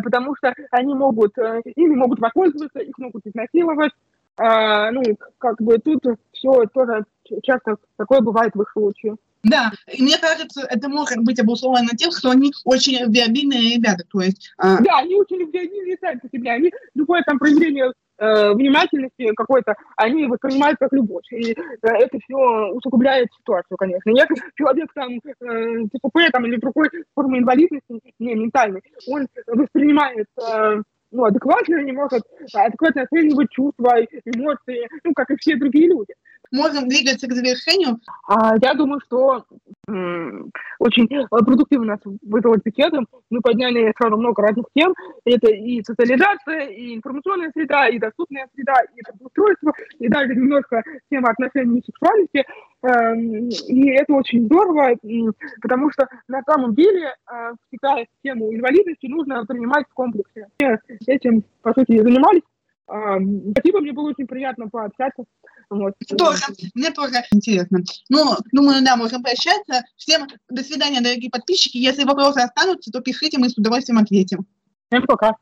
потому что они могут, ими могут воспользоваться, их могут изнасиловать, А, ну, как бы тут все тоже часто такое бывает в их случае. Да, и мне кажется, это может быть обусловлено тем, что они очень любвеобильные ребята. То есть, э, Да, они очень любвеобильные сами по себе. Они любое там проявление э, внимательности какой-то, они воспринимают как любовь. И э, это все усугубляет ситуацию, конечно. Если человек там э, ТПП там, или другой формы инвалидности, не ментальной, он воспринимает э, ну, адекватно, не может адекватно оценивать чувства, эмоции, ну, как и все другие люди. Можем двигаться к завершению. А, я думаю, что очень продуктивно нас выдалось беседу. Мы подняли сразу много разных тем. Это и социализация, и информационная среда, и доступная среда, и трудоустройство, и даже немножко тема отношений и сексуальности. Эм, И это очень здорово, потому что на самом деле э, всегда тему инвалидности нужно принимать в комплексе. Этим, по сути, занимались. Эм, Спасибо, мне было очень приятно пообщаться. Вот. Тоже, мне тоже интересно. Ну, думаю, да, можем прощаться. Всем до свидания, дорогие подписчики. Если вопросы останутся, то пишите, мы с удовольствием ответим. Всем пока.